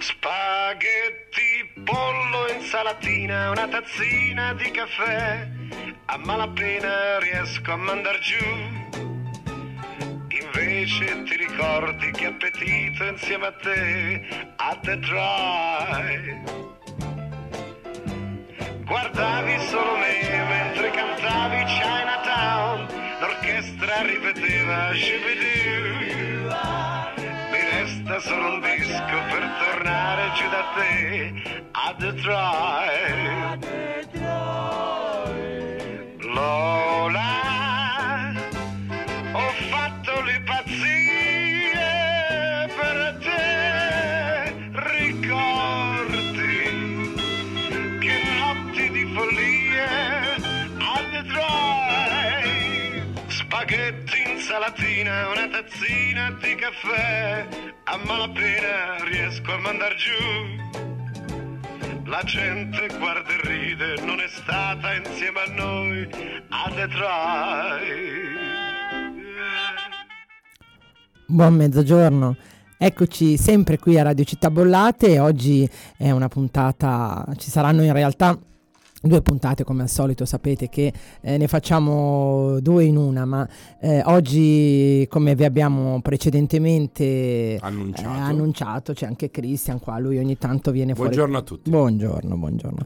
Spaghetti, pollo, insalatina, una tazzina di caffè. A malapena riesco a mandar giù. Invece ti ricordi che appetito insieme a te a The Drive. Guardavi solo me mentre cantavi Chinatown, l'orchestra ripeteva Shibidoo. Resta solo un disco per tornare giù da te a Detroit. Lola, ho fatto le pazzie per te, ricordi che notti di follie a Detroit. Spaghetti, insalatina, una tazzina di caffè, a malapena riesco a mandar giù. La gente guarda e ride, non è stata insieme a noi a Detroit. Buon mezzogiorno. Eccoci sempre qui a Radio Città Bollate. Oggi è una puntata, ci saranno in realtà due puntate come al solito, sapete che eh, ne facciamo due in una, ma eh, oggi come vi abbiamo precedentemente Annunciato. eh, annunciato, c'è anche Christian qua, lui ogni tanto viene fuori. Buongiorno a tutti. Buongiorno, buongiorno.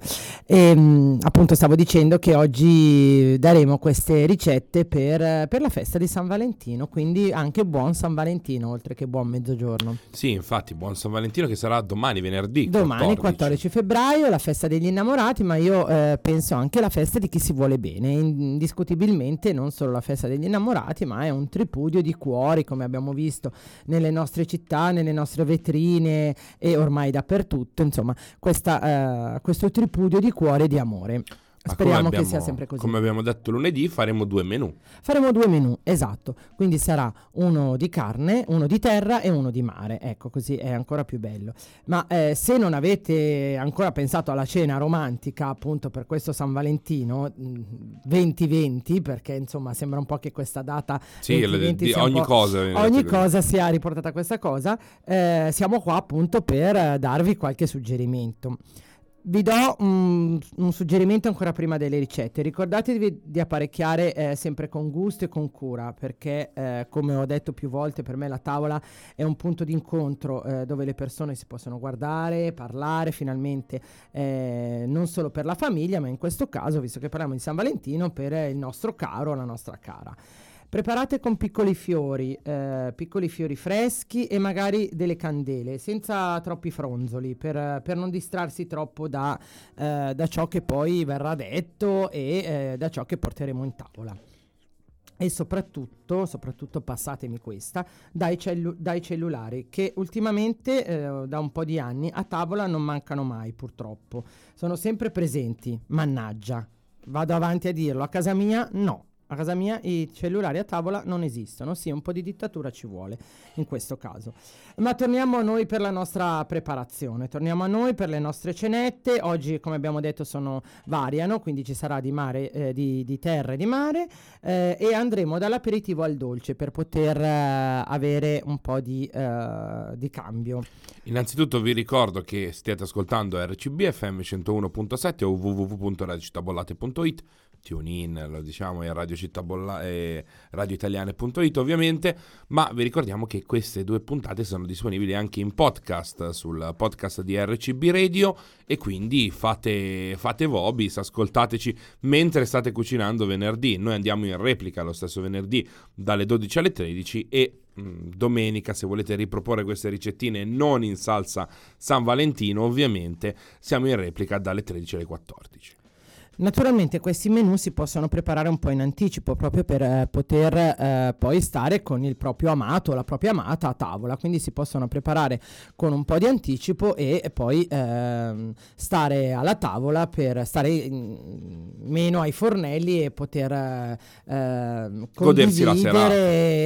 E, mh, appunto stavo dicendo che oggi daremo queste ricette per, per la festa di San Valentino, quindi anche buon San Valentino oltre che buon mezzogiorno. Sì, infatti, buon San Valentino che sarà domani, venerdì. Domani 14 febbraio, la festa degli innamorati, ma io eh, penso anche alla festa di chi si vuole bene. Indiscutibilmente non solo la festa degli innamorati, ma è un tripudio di cuori, come abbiamo visto nelle nostre città, nelle nostre vetrine e ormai dappertutto. Insomma, questa, eh, questo tripudio di cuore e di amore. Ma Speriamo come che abbiamo- sia sempre così. Come abbiamo detto lunedì, faremo due menù. Faremo due menù, esatto. Quindi sarà uno di carne, uno di terra e uno di mare. Ecco, così è ancora più bello. Ma eh, se non avete ancora pensato alla cena romantica, appunto per questo San Valentino mh, 2020, perché insomma sembra un po' che questa data Sì, 2020 di- sia un ogni cosa ogni cosa sia riportata questa cosa, eh, siamo qua appunto per darvi qualche suggerimento. Vi do mm, un suggerimento ancora prima delle ricette. Ricordatevi di apparecchiare eh, sempre con gusto e con cura, perché eh, come ho detto più volte, per me la tavola è un punto d'incontro eh, dove le persone si possono guardare, parlare finalmente, eh, non solo per la famiglia, ma in questo caso, visto che parliamo di San Valentino, per il nostro caro la nostra cara. Preparate con piccoli fiori, eh, piccoli fiori freschi e magari delle candele, senza troppi fronzoli, per, per non distrarsi troppo da, eh, da ciò che poi verrà detto e eh, da ciò che porteremo in tavola. E soprattutto, soprattutto passatemi questa, dai, cellu- dai cellulari che ultimamente eh, da un po' di anni a tavola non mancano mai purtroppo, sono sempre presenti, mannaggia, vado avanti a dirlo, a casa mia no. A casa mia i cellulari a tavola non esistono, sì, un po' di dittatura ci vuole in questo caso. Ma torniamo a noi per la nostra preparazione, torniamo a noi per le nostre cenette. Oggi, come abbiamo detto, sono variano, quindi ci sarà di, mare, eh, di, di terra e di mare eh, e andremo dall'aperitivo al dolce per poter eh, avere un po' di, eh, di cambio. Innanzitutto vi ricordo che stiate ascoltando RCB FM 101.7 o www.radiocittabollate.it TuneIn, lo diciamo, e Radio Città Bolla- e radioitaliane.it ovviamente, ma vi ricordiamo che queste due puntate sono disponibili anche in podcast sul podcast di RCB Radio e quindi fate, fate vobis, ascoltateci mentre state cucinando venerdì. Noi andiamo in replica lo stesso venerdì dalle 12 alle 13 e mh, domenica se volete riproporre queste ricettine non in salsa San Valentino ovviamente siamo in replica dalle 13 alle 14. Naturalmente questi menù si possono preparare un po' in anticipo proprio per eh, poter eh, poi stare con il proprio amato o la propria amata a tavola, quindi si possono preparare con un po' di anticipo e, e poi ehm, stare alla tavola per stare mm, meno ai fornelli e poter eh, ehm, Godersi la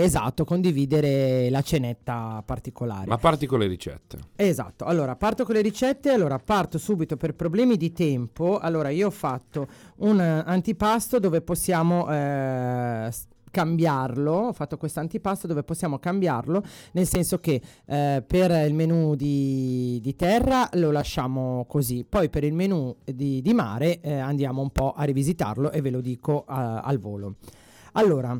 esatto, condividere la cenetta particolare. Ma parti con le ricette. Esatto, allora parto con le ricette, allora parto subito per problemi di tempo, allora io ho fatto un eh, antipasto dove possiamo eh, cambiarlo, ho fatto questo antipasto dove possiamo cambiarlo, nel senso che eh, per il menù di, di, terra lo lasciamo così, poi per il menù di, di mare eh, andiamo un po' a rivisitarlo e ve lo dico uh, al volo. Allora,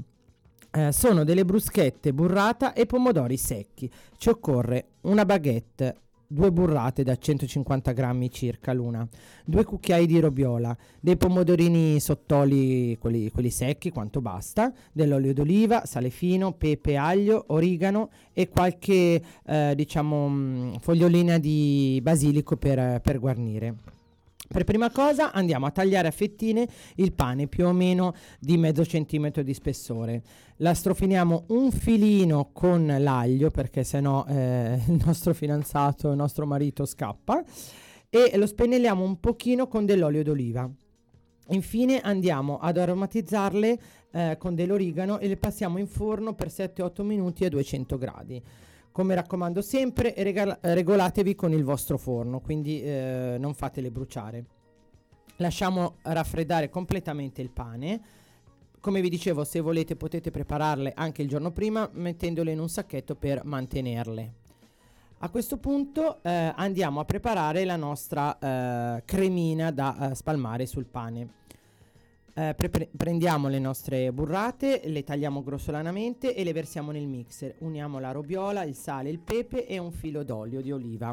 eh, sono delle bruschette burrata e pomodori secchi. Ci occorre una baguette, due burrate da 150 grammi circa l'una, due cucchiai di robiola, dei pomodorini sottoli, quelli, quelli, secchi, quanto basta, dell'olio d'oliva, sale fino, pepe, aglio, origano e qualche eh, diciamo mm, fogliolina di basilico per, per guarnire. Per prima cosa andiamo a tagliare a fettine il pane più o meno di mezzo centimetro di spessore. La strofiniamo un filino con l'aglio perché sennò eh, il nostro fidanzato, il nostro marito scappa e lo spennelliamo un pochino con dell'olio d'oliva. Infine andiamo ad aromatizzarle eh, con dell'origano e le passiamo in forno per 7-8 minuti a 200 gradi. Come raccomando sempre, regala- regolatevi con il vostro forno, quindi eh, non fatele bruciare. Lasciamo raffreddare completamente il pane. Come vi dicevo, se volete potete prepararle anche il giorno prima mettendole in un sacchetto per mantenerle. A questo punto eh, andiamo a preparare la nostra eh, cremina da eh, spalmare sul pane. Eh, pre- prendiamo le nostre burrate, le tagliamo grossolanamente e le versiamo nel mixer. Uniamo la robiola, il sale, il pepe e un filo d'olio di oliva.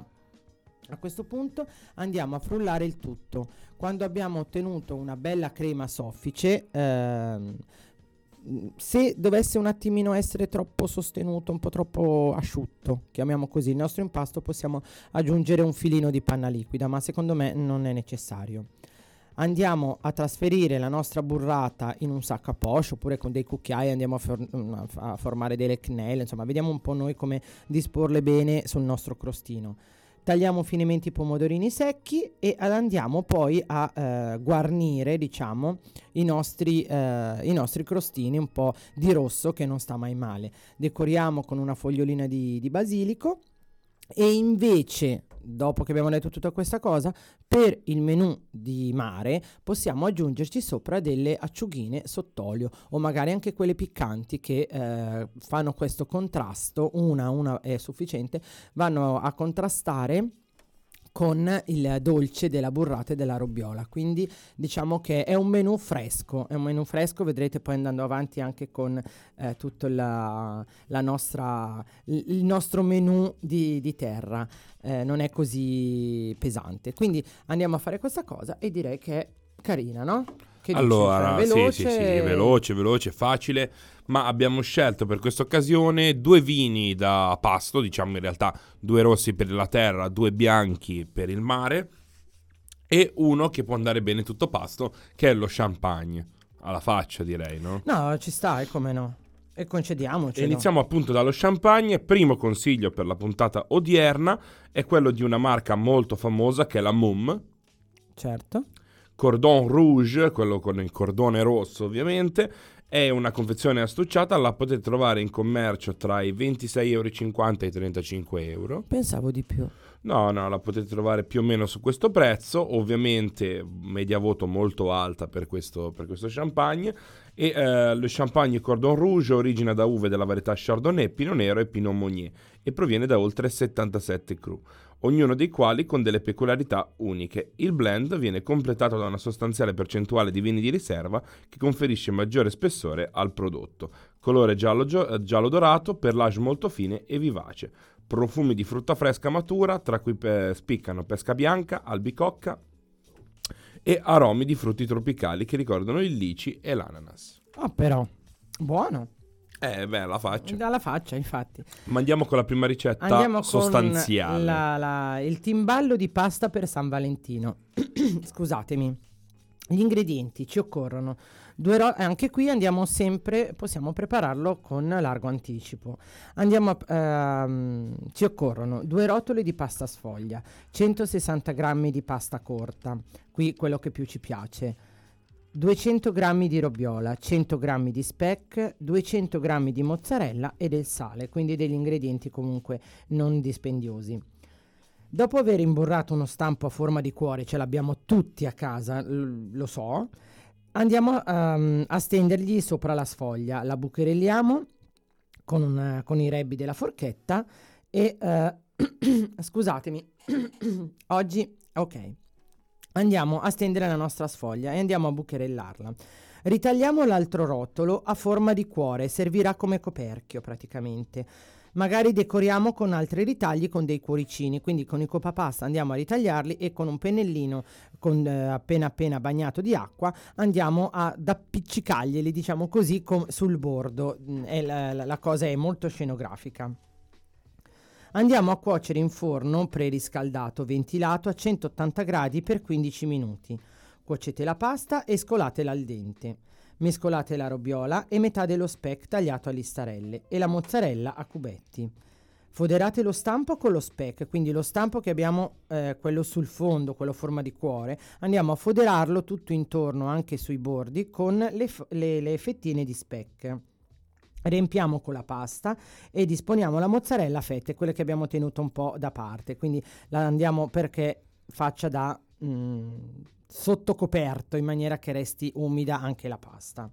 A questo punto andiamo a frullare il tutto. Quando abbiamo ottenuto una bella crema soffice, ehm, se dovesse un attimino essere troppo sostenuto, un po' troppo asciutto, chiamiamo così il nostro impasto, possiamo aggiungere un filino di panna liquida, ma secondo me non è necessario andiamo a trasferire la nostra burrata in un sacco a poche oppure con dei cucchiai andiamo a, for- mm, a formare delle quenelle, insomma vediamo un po' noi come disporle bene sul nostro crostino. Tagliamo finemente i pomodorini secchi e andiamo poi a eh, guarnire, diciamo, i nostri, eh, i nostri, crostini un po' di rosso che non sta mai male. Decoriamo con una fogliolina di, di basilico e invece dopo che abbiamo detto tutta questa cosa, per il menù di mare possiamo aggiungerci sopra delle acciughine sott'olio o magari anche quelle piccanti che eh, fanno questo contrasto, una, una è sufficiente, vanno a contrastare con il dolce della burrata e della robbiola. Quindi diciamo che è un menù fresco, è un menù fresco, vedrete poi andando avanti anche con eh, tutto la, la nostra, il nostro menù di, di terra, eh, non è così pesante. Quindi andiamo a fare questa cosa e direi che è carina, no? Che allora, dici, veloce, sì, sì, sì, veloce, veloce, facile ma abbiamo scelto per questa occasione due vini da pasto, diciamo in realtà due rossi per la terra, due bianchi per il mare e uno che può andare bene tutto pasto, che è lo champagne. Alla faccia direi, no? No, ci sta, e come no? E concediamoci. Iniziamo appunto dallo champagne. Primo consiglio per la puntata odierna è quello di una marca molto famosa che è la Mum. Certo. Cordon Rouge, quello con il cordone rosso ovviamente, è una confezione astucciata, la potete trovare in commercio tra i 26,50 euro e i 35 euro. Pensavo di più. No, no, la potete trovare più o meno su questo prezzo, ovviamente media voto molto alta per questo, per questo champagne e eh, lo champagne Cordon Rouge origina da uve della varietà Chardonnay, Pinot Nero e Pinot Meunier e proviene da oltre 77 cru ognuno dei quali con delle peculiarità uniche. Il blend viene completato da una sostanziale percentuale di vini di riserva che conferisce maggiore spessore al prodotto. Colore giallo, giallo dorato, perlage molto fine e vivace. Profumi di frutta fresca matura, tra cui pe- spiccano pesca bianca, albicocca e aromi di frutti tropicali che ricordano il lici e l'ananas. Ah, però, buono. Eh, beh, la faccia. Dalla faccia, infatti. Ma andiamo con la prima ricetta andiamo sostanziale. La, la, il timballo di pasta per San Valentino. Scusatemi. Gli ingredienti ci occorrono. Ro- anche qui andiamo sempre, possiamo prepararlo con largo anticipo. Andiamo a, ehm, ci occorrono due rotoli di pasta sfoglia, 160 g di pasta corta, qui quello che più ci piace 200 g di robiola, 100 g di speck, 200 g di mozzarella e del sale, quindi degli ingredienti comunque non dispendiosi. Dopo aver imburrato uno stampo a forma di cuore, ce l'abbiamo tutti a casa, l- lo so, andiamo um, a stendergli sopra la sfoglia, la bucherelliamo con, una, con i rebbi della forchetta e uh, scusatemi, oggi ok. Andiamo a stendere la nostra sfoglia e andiamo a bucherellarla. Ritagliamo l'altro rotolo a forma di cuore, servirà come coperchio praticamente. Magari decoriamo con altri ritagli con dei cuoricini, quindi con i copapasta andiamo a ritagliarli e con un pennellino con, eh, appena appena bagnato di acqua andiamo ad appiccicarglieli, diciamo così, com- sul bordo. Mm, la, la, la cosa è molto scenografica. Andiamo a cuocere in forno preriscaldato, ventilato a 180 gradi per 15 minuti. Cuocete la pasta e scolatela al dente. Mescolate la robiola e metà dello speck tagliato a listarelle e la mozzarella a cubetti. Foderate lo stampo con lo speck, quindi lo stampo che abbiamo, eh, quello sul fondo, quello a forma di cuore, andiamo a foderarlo tutto intorno, anche sui bordi, con le, f- le, le fettine di speck riempiamo con la pasta e disponiamo la mozzarella a fette, quelle che abbiamo tenuto un po' da parte, quindi la andiamo perché faccia da mh, mm, sottocoperto in maniera che resti umida anche la pasta.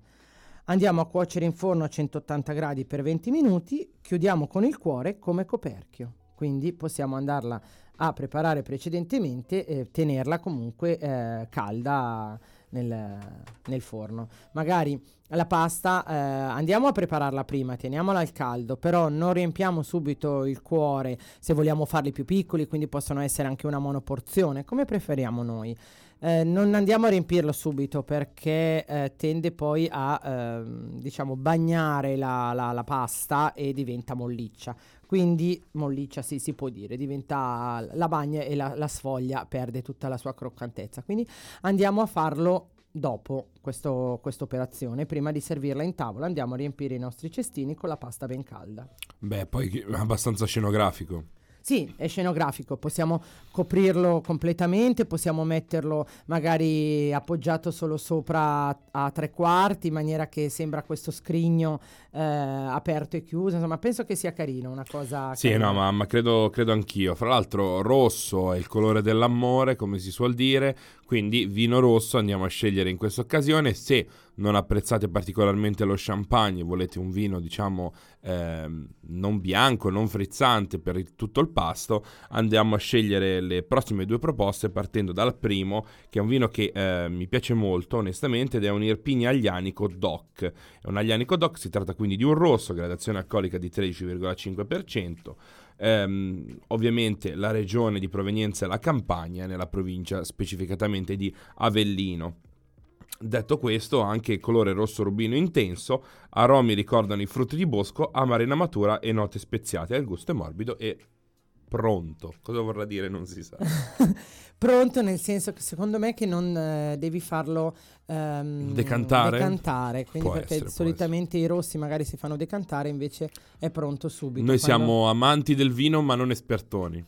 Andiamo a cuocere in forno a 180 gradi per 20 minuti, chiudiamo con il cuore come coperchio, quindi possiamo andarla a preparare precedentemente e tenerla comunque eh, calda nel, nel, forno. Magari la pasta eh, andiamo a prepararla prima, teniamola al caldo, però non riempiamo subito il cuore se vogliamo farli più piccoli, quindi possono essere anche una monoporzione, come preferiamo noi. Eh, non andiamo a riempirlo subito perché eh, tende poi a ehm, diciamo bagnare la, la, la, pasta e diventa molliccia. Quindi molliccia sì, si può dire, diventa la bagna e la, la sfoglia perde tutta la sua croccantezza. Quindi andiamo a farlo dopo questa operazione, prima di servirla in tavola, andiamo a riempire i nostri cestini con la pasta ben calda. Beh, poi è abbastanza scenografico. Sì, è scenografico, possiamo coprirlo completamente, possiamo metterlo magari appoggiato solo sopra a, tre quarti in maniera che sembra questo scrigno eh, aperto e chiuso, insomma penso che sia carino, una cosa... Sì, carina. no, ma, ma credo, credo anch'io. Fra l'altro rosso è il colore dell'amore, come si suol dire, quindi vino rosso andiamo a scegliere in questa occasione. Se non apprezzate particolarmente lo champagne, volete un vino diciamo eh, non bianco, non frizzante per il, tutto il pasto, andiamo a scegliere le prossime due proposte partendo dal primo, che è un vino che eh, mi piace molto onestamente ed è un Irpini Aglianico DOC. È un Aglianico DOC, si tratta quindi di un rosso, gradazione alcolica di 13,5%. Ehm, ovviamente la regione di provenienza è la Campania, nella provincia specificatamente di Avellino. Detto questo, anche colore rosso rubino intenso, aromi ricordano i frutti di bosco, amarena matura e note speziate. Il gusto è morbido e pronto. Cosa vorrà dire non si sa. pronto nel senso che secondo me che non eh, devi farlo ehm, decantare. decantare quindi Può perché essere, solitamente i rossi magari si fanno decantare invece è pronto subito. Noi quando... siamo amanti del vino ma non espertoni.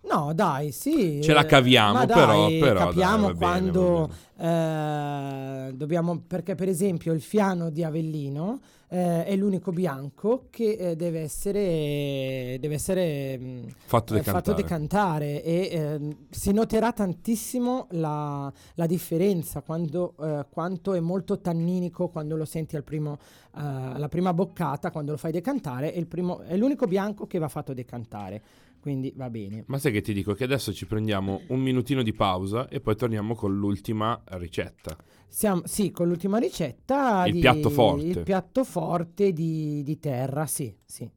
No, dai, sì. Ce la caviamo, però, dai, però. Capiamo dai, quando bene, eh, dobbiamo. Perché, per esempio, il fiano di Avellino eh, è l'unico bianco che eh, deve essere, deve essere mm, fatto, decantare. fatto, decantare. e ehm, si noterà tantissimo la, la differenza quando, eh, quanto è molto tanninico quando lo senti al primo, eh, alla prima boccata, quando lo fai decantare. È, primo, è l'unico bianco che va fatto decantare quindi va bene. Ma sai che ti dico che adesso ci prendiamo un minutino di pausa e poi torniamo con l'ultima ricetta. Siamo, sì, con l'ultima ricetta. Il di, piatto forte. Il piatto forte di, di terra, sì, sì.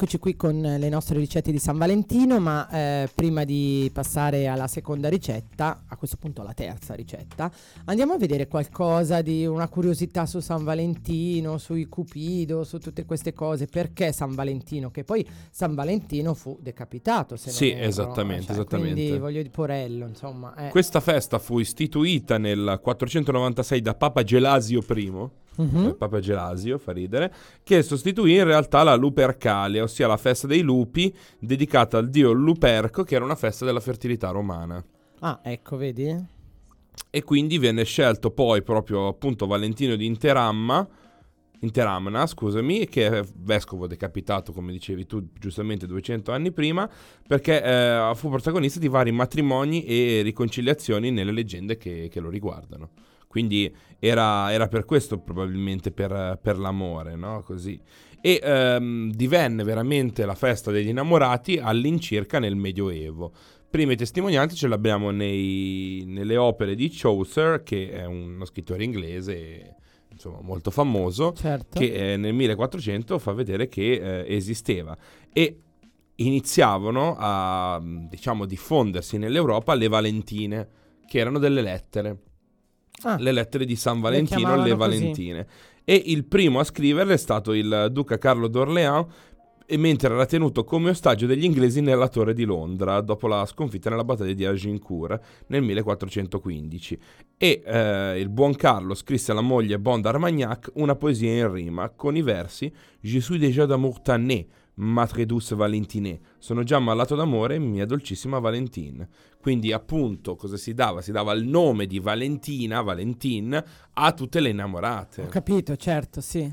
Eccoci qui con le nostre ricette di San Valentino, ma eh, prima di passare alla seconda ricetta, a questo punto alla terza ricetta, andiamo a vedere qualcosa di una curiosità su San Valentino, sui Cupido, su tutte queste cose. Perché San Valentino? Che poi San Valentino fu decapitato, se Sì, non erro, esattamente, cioè, esattamente. Quindi voglio di Porello, insomma. eh. Questa festa fu istituita nel 496 da Papa Gelasio I, Eh, Papa Gelasio fa ridere, che sostituì in realtà la Lupercalia, ossia la festa dei lupi dedicata al dio Luperco, che era una festa della fertilità romana. Ah, ecco, vedi? E quindi venne scelto poi proprio appunto Valentino di Interamma, Interamna, scusami, che è vescovo decapitato, come dicevi tu, giustamente 200 anni prima, perché eh, fu protagonista di vari matrimoni e riconciliazioni nelle leggende che, che lo riguardano. Quindi era, era per questo probabilmente per, per l'amore, no? Così. E ehm, divenne veramente la festa degli innamorati all'incirca nel Medioevo. Prime testimonianze ce l'abbiamo nei- nelle opere di Chaucer, che è uno scrittore inglese insomma, molto famoso, Certo. che eh, nel 1400 fa vedere che eh, esisteva. E iniziavano a diciamo diffondersi nell'Europa le Valentine, che erano delle lettere Ah, le lettere di San Valentino, chiamavano le così. Valentine. E il primo a scriverle è stato il duca Carlo d'Orléans, e mentre era tenuto come ostaggio degli inglesi nella torre di Londra, dopo la sconfitta nella battaglia di Agincourt nel 1415. E eh, il buon Carlo scrisse alla moglie Bond Armagnac una poesia in rima con i versi Je suis déjà d'amour tanné, ma très douce Valentine. Sono già ammalato d'amore, mia dolcissima Valentine. Quindi appunto cosa si dava? Si dava il nome di Valentina, Valentine, a tutte le innamorate. ho capito, certo, sì.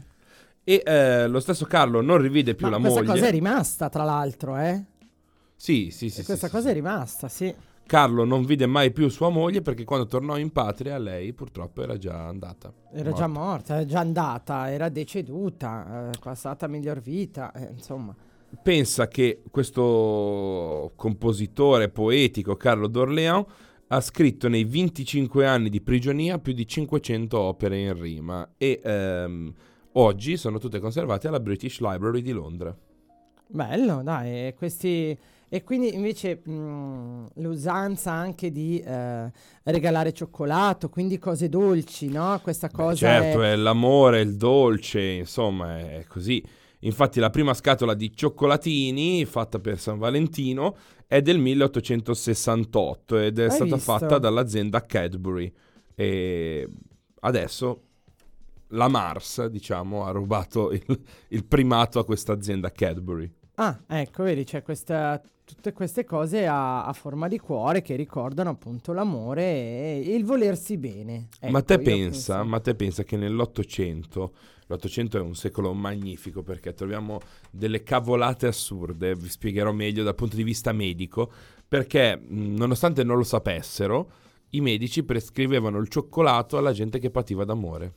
E eh, lo stesso Carlo non rivide più Ma la questa moglie. cosa è rimasta, tra l'altro, eh? Sì, sì, sì. E questa sì, cosa sì. è rimasta, sì. Carlo non vide mai più sua moglie perché quando tornò in patria lei purtroppo era già andata. Era già morta, era già andata, era deceduta, eh, passata miglior vita, eh, insomma. Pensa che questo compositore poetico Carlo d'Orléans ha scritto nei 25 anni di prigionia più di 500 opere in rima e ehm, oggi sono tutte conservate alla British Library di Londra. Bello, dai, questi... E quindi invece mh, l'usanza anche di eh, regalare cioccolato, quindi cose dolci, no? Questa Beh, cosa certo, è... è l'amore, il dolce, insomma, è così. Infatti la prima scatola di cioccolatini fatta per San Valentino è del 1868 ed è Hai stata visto? fatta dall'azienda Cadbury. E adesso la Mars, diciamo, ha rubato il, il primato a questa azienda Cadbury. Ah, ecco, vedi, c'è questa, tutte queste cose a, a forma di cuore che ricordano appunto l'amore e il volersi bene. ma Ecco, te io pensa, penso- ma te pensa che nell'Ottocento, l'Ottocento è un secolo magnifico perché troviamo delle cavolate assurde, vi spiegherò meglio dal punto di vista medico, perché mh, nonostante non lo sapessero, i medici prescrivevano il cioccolato alla gente che pativa d'amore.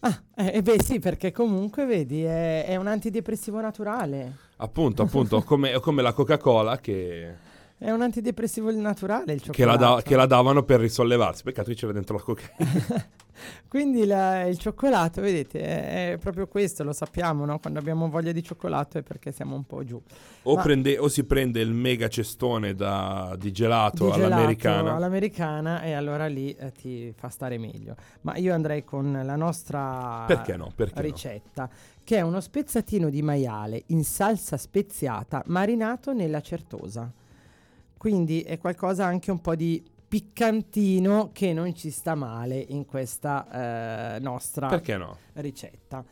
Ah, eh, eh, beh sì, perché comunque vedi, è, è un antidepressivo naturale. Appunto, appunto, come, come la Coca-Cola che, È un antidepressivo naturale il che la cioccolato. da- che la davano per risollevarsi. Peccato che c'era dentro la cocaina. Quindi la- il cioccolato, vedete, è, è proprio questo, lo sappiamo, no? Quando abbiamo voglia di cioccolato è perché siamo un po' giù. O, Ma- prende- o si prende il mega cestone da- di gelato Di gelato all'americana. all'americana e allora lì eh, ti fa stare meglio. Ma io andrei con la nostra Perché no? Perché no? Che è uno spezzatino di maiale in salsa speziata marinato nella certosa. Quindi è qualcosa anche un po' di piccantino che non ci sta male in questa eh, nostra no? ricetta.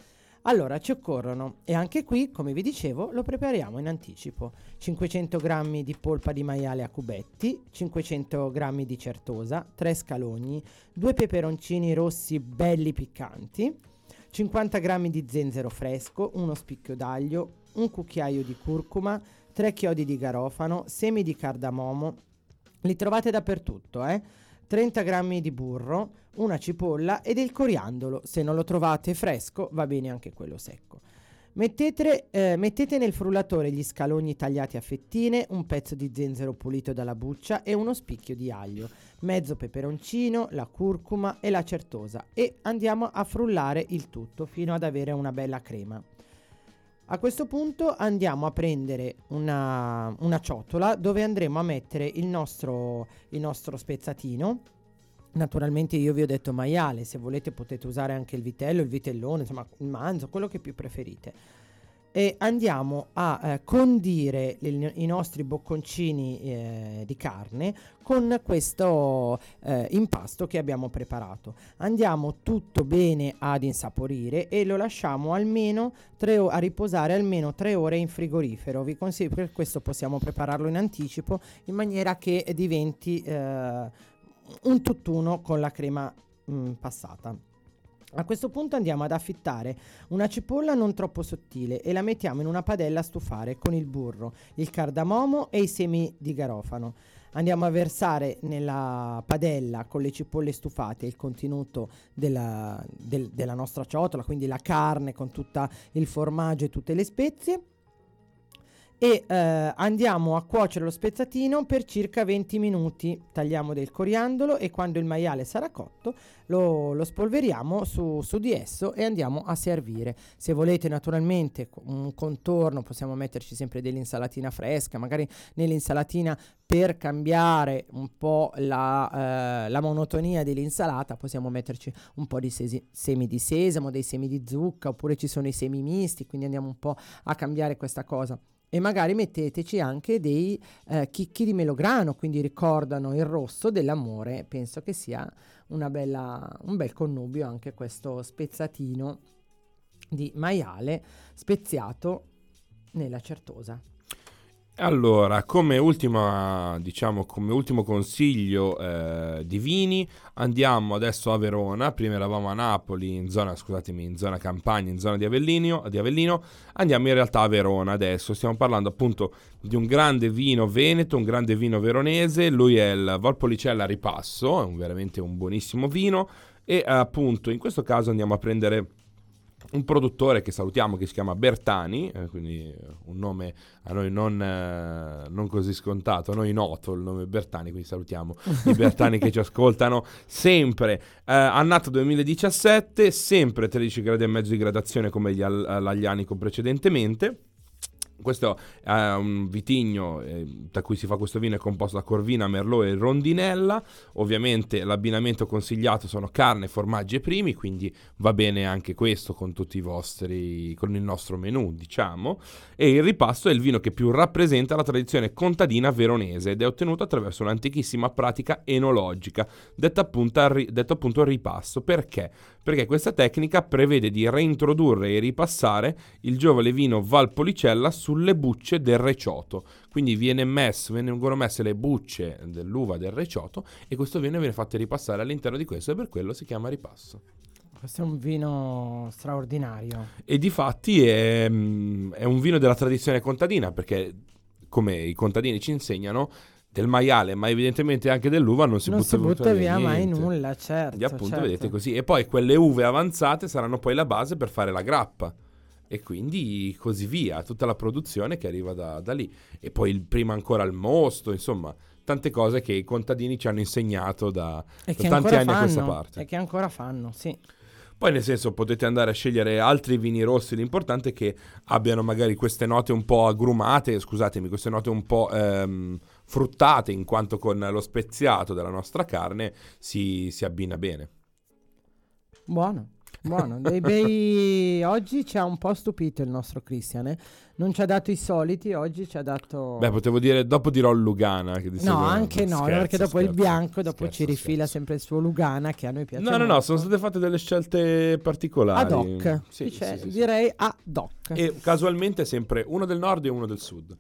Allora ci occorrono, e anche qui, come vi dicevo, lo prepariamo in anticipo: 500 g di polpa di maiale a cubetti, 500 g di certosa, 3 scalogni, 2 peperoncini rossi belli piccanti, 50 g di zenzero fresco, uno spicchio d'aglio, un cucchiaio di curcuma, 3 chiodi di garofano, semi di cardamomo. Li trovate dappertutto, eh? 30 g di burro, una cipolla e del coriandolo. Se non lo trovate fresco, va bene anche quello secco. Mettete, eh, mettete nel frullatore gli scalogni tagliati a fettine, un pezzo di zenzero pulito dalla buccia e uno spicchio di aglio, mezzo peperoncino, la curcuma e la certosa e andiamo a frullare il tutto fino ad avere una bella crema. A questo punto andiamo a prendere una, una ciotola dove andremo a mettere il nostro, il nostro spezzatino. Naturalmente io vi ho detto maiale, se volete potete usare anche il vitello, il vitellone, insomma il manzo, quello che più preferite e andiamo a eh, condire il, i nostri bocconcini eh, di carne con questo eh, impasto che abbiamo preparato. Andiamo tutto bene ad insaporire e lo lasciamo almeno tre o- a riposare almeno tre ore in frigorifero. Vi consiglio per questo possiamo prepararlo in anticipo in maniera che diventi eh, un tutt'uno con la crema mh, mm, passata. A questo punto andiamo ad affittare una cipolla non troppo sottile e la mettiamo in una padella a stufare con il burro, il cardamomo e i semi di garofano. Andiamo a versare nella padella con le cipolle stufate il contenuto della, del, della nostra ciotola, quindi la carne con tutto il formaggio e tutte le spezie e eh, andiamo a cuocere lo spezzatino per circa 20 minuti. Tagliamo del coriandolo e quando il maiale sarà cotto lo, lo spolveriamo su, su, di esso e andiamo a servire. Se volete naturalmente un contorno possiamo metterci sempre dell'insalatina fresca, magari nell'insalatina per cambiare un po' la, eh, la monotonia dell'insalata possiamo metterci un po' di sesi- semi di sesamo, dei semi di zucca oppure ci sono i semi misti, quindi andiamo un po' a cambiare questa cosa e magari metteteci anche dei eh, chicchi di melograno, quindi ricordano il rosso dell'amore. Penso che sia bella, un bel connubio anche questo spezzatino di maiale speziato nella certosa. Allora, come, ultima, diciamo, come ultimo consiglio eh, di vini, andiamo adesso a Verona. Prima eravamo a Napoli, in zona, scusatemi, in zona Campagna, in zona di di Avellino. Andiamo in realtà a Verona adesso. Stiamo parlando appunto di un grande vino veneto, un grande vino veronese. Lui è il Volpolicella Ripasso, è un, veramente un buonissimo vino. E appunto in questo caso andiamo a prendere un produttore che salutiamo che si chiama Bertani, eh, quindi un nome a noi non, eh, non, così scontato, a noi noto il nome Bertani, quindi salutiamo i Bertani che ci ascoltano sempre. Eh, annato 2017, sempre 13 gradi e mezzo di gradazione come gli all'aglianico precedentemente. Questo è un vitigno eh, da cui si fa questo vino è composto da Corvina, Merlot e Rondinella. Ovviamente l'abbinamento consigliato sono carne, formaggi e primi, quindi va bene anche questo con tutti i vostri con il nostro menù, diciamo. E il ripasto è il vino che più rappresenta la tradizione contadina veronese ed è ottenuto attraverso un'antichissima pratica enologica, detta appunto, detto appunto ripasto. Perché? Perché questa tecnica prevede di reintrodurre e ripassare il giovane vino Valpolicella sulle bucce del recioto. Quindi viene messo, vengono messe le bucce dell'uva del recioto e questo vino viene fatto ripassare all'interno di questo e per quello si chiama ripasso. Questo è un vino straordinario. E di fatti è, mm, è un vino della tradizione contadina perché come i contadini ci insegnano del maiale, ma evidentemente anche dell'uva non si non butta, si butta via mai nulla, certo. E appunto certo. vedete così. E poi quelle uve avanzate saranno poi la base per fare la grappa. E quindi così via, tutta la produzione che arriva da, da lì. E poi il, prima ancora il mosto, insomma, tante cose che i contadini ci hanno insegnato da, da tanti anni fanno, a questa parte. E che ancora fanno, sì. Poi nel senso potete andare a scegliere altri vini rossi, l'importante è che abbiano magari queste note un po' agrumate, scusatemi, queste note un po' ehm, fruttate in quanto con lo speziato della nostra carne si, si abbina bene. Buono. Buono, dei bei... oggi ci ha un po' stupito il nostro Christian, eh? non ci ha dato i soliti, oggi ci ha dato... Beh, potevo dire, dopo dirò il Lugana. Che no, anche no, scherzo, perché dopo scherzo, il bianco, dopo scherzo, ci rifila sempre il suo Lugana che a noi piace No, molto. no, no, sono state fatte delle scelte particolari. Ad hoc, sì, Dice, sì, sì, direi ad hoc. E casualmente sempre uno del nord e uno del sud.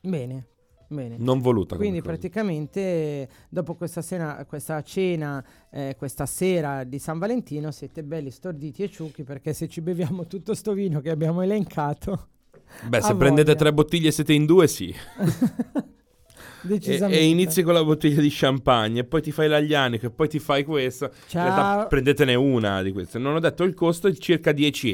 Bene. Bene. Non voluta. Quindi praticamente dopo questa, sena, questa cena, eh, questa sera di San Valentino siete belli storditi e ciucchi perché se ci beviamo tutto sto vino che abbiamo elencato... Beh, se prendete tre bottiglie e siete in due, sì. e, e, inizi con la bottiglia di champagne e poi ti fai l'aglianico e poi ti fai questo. Ciao. Realtà, prendetene una di queste. Non ho detto il costo è circa 10 euro.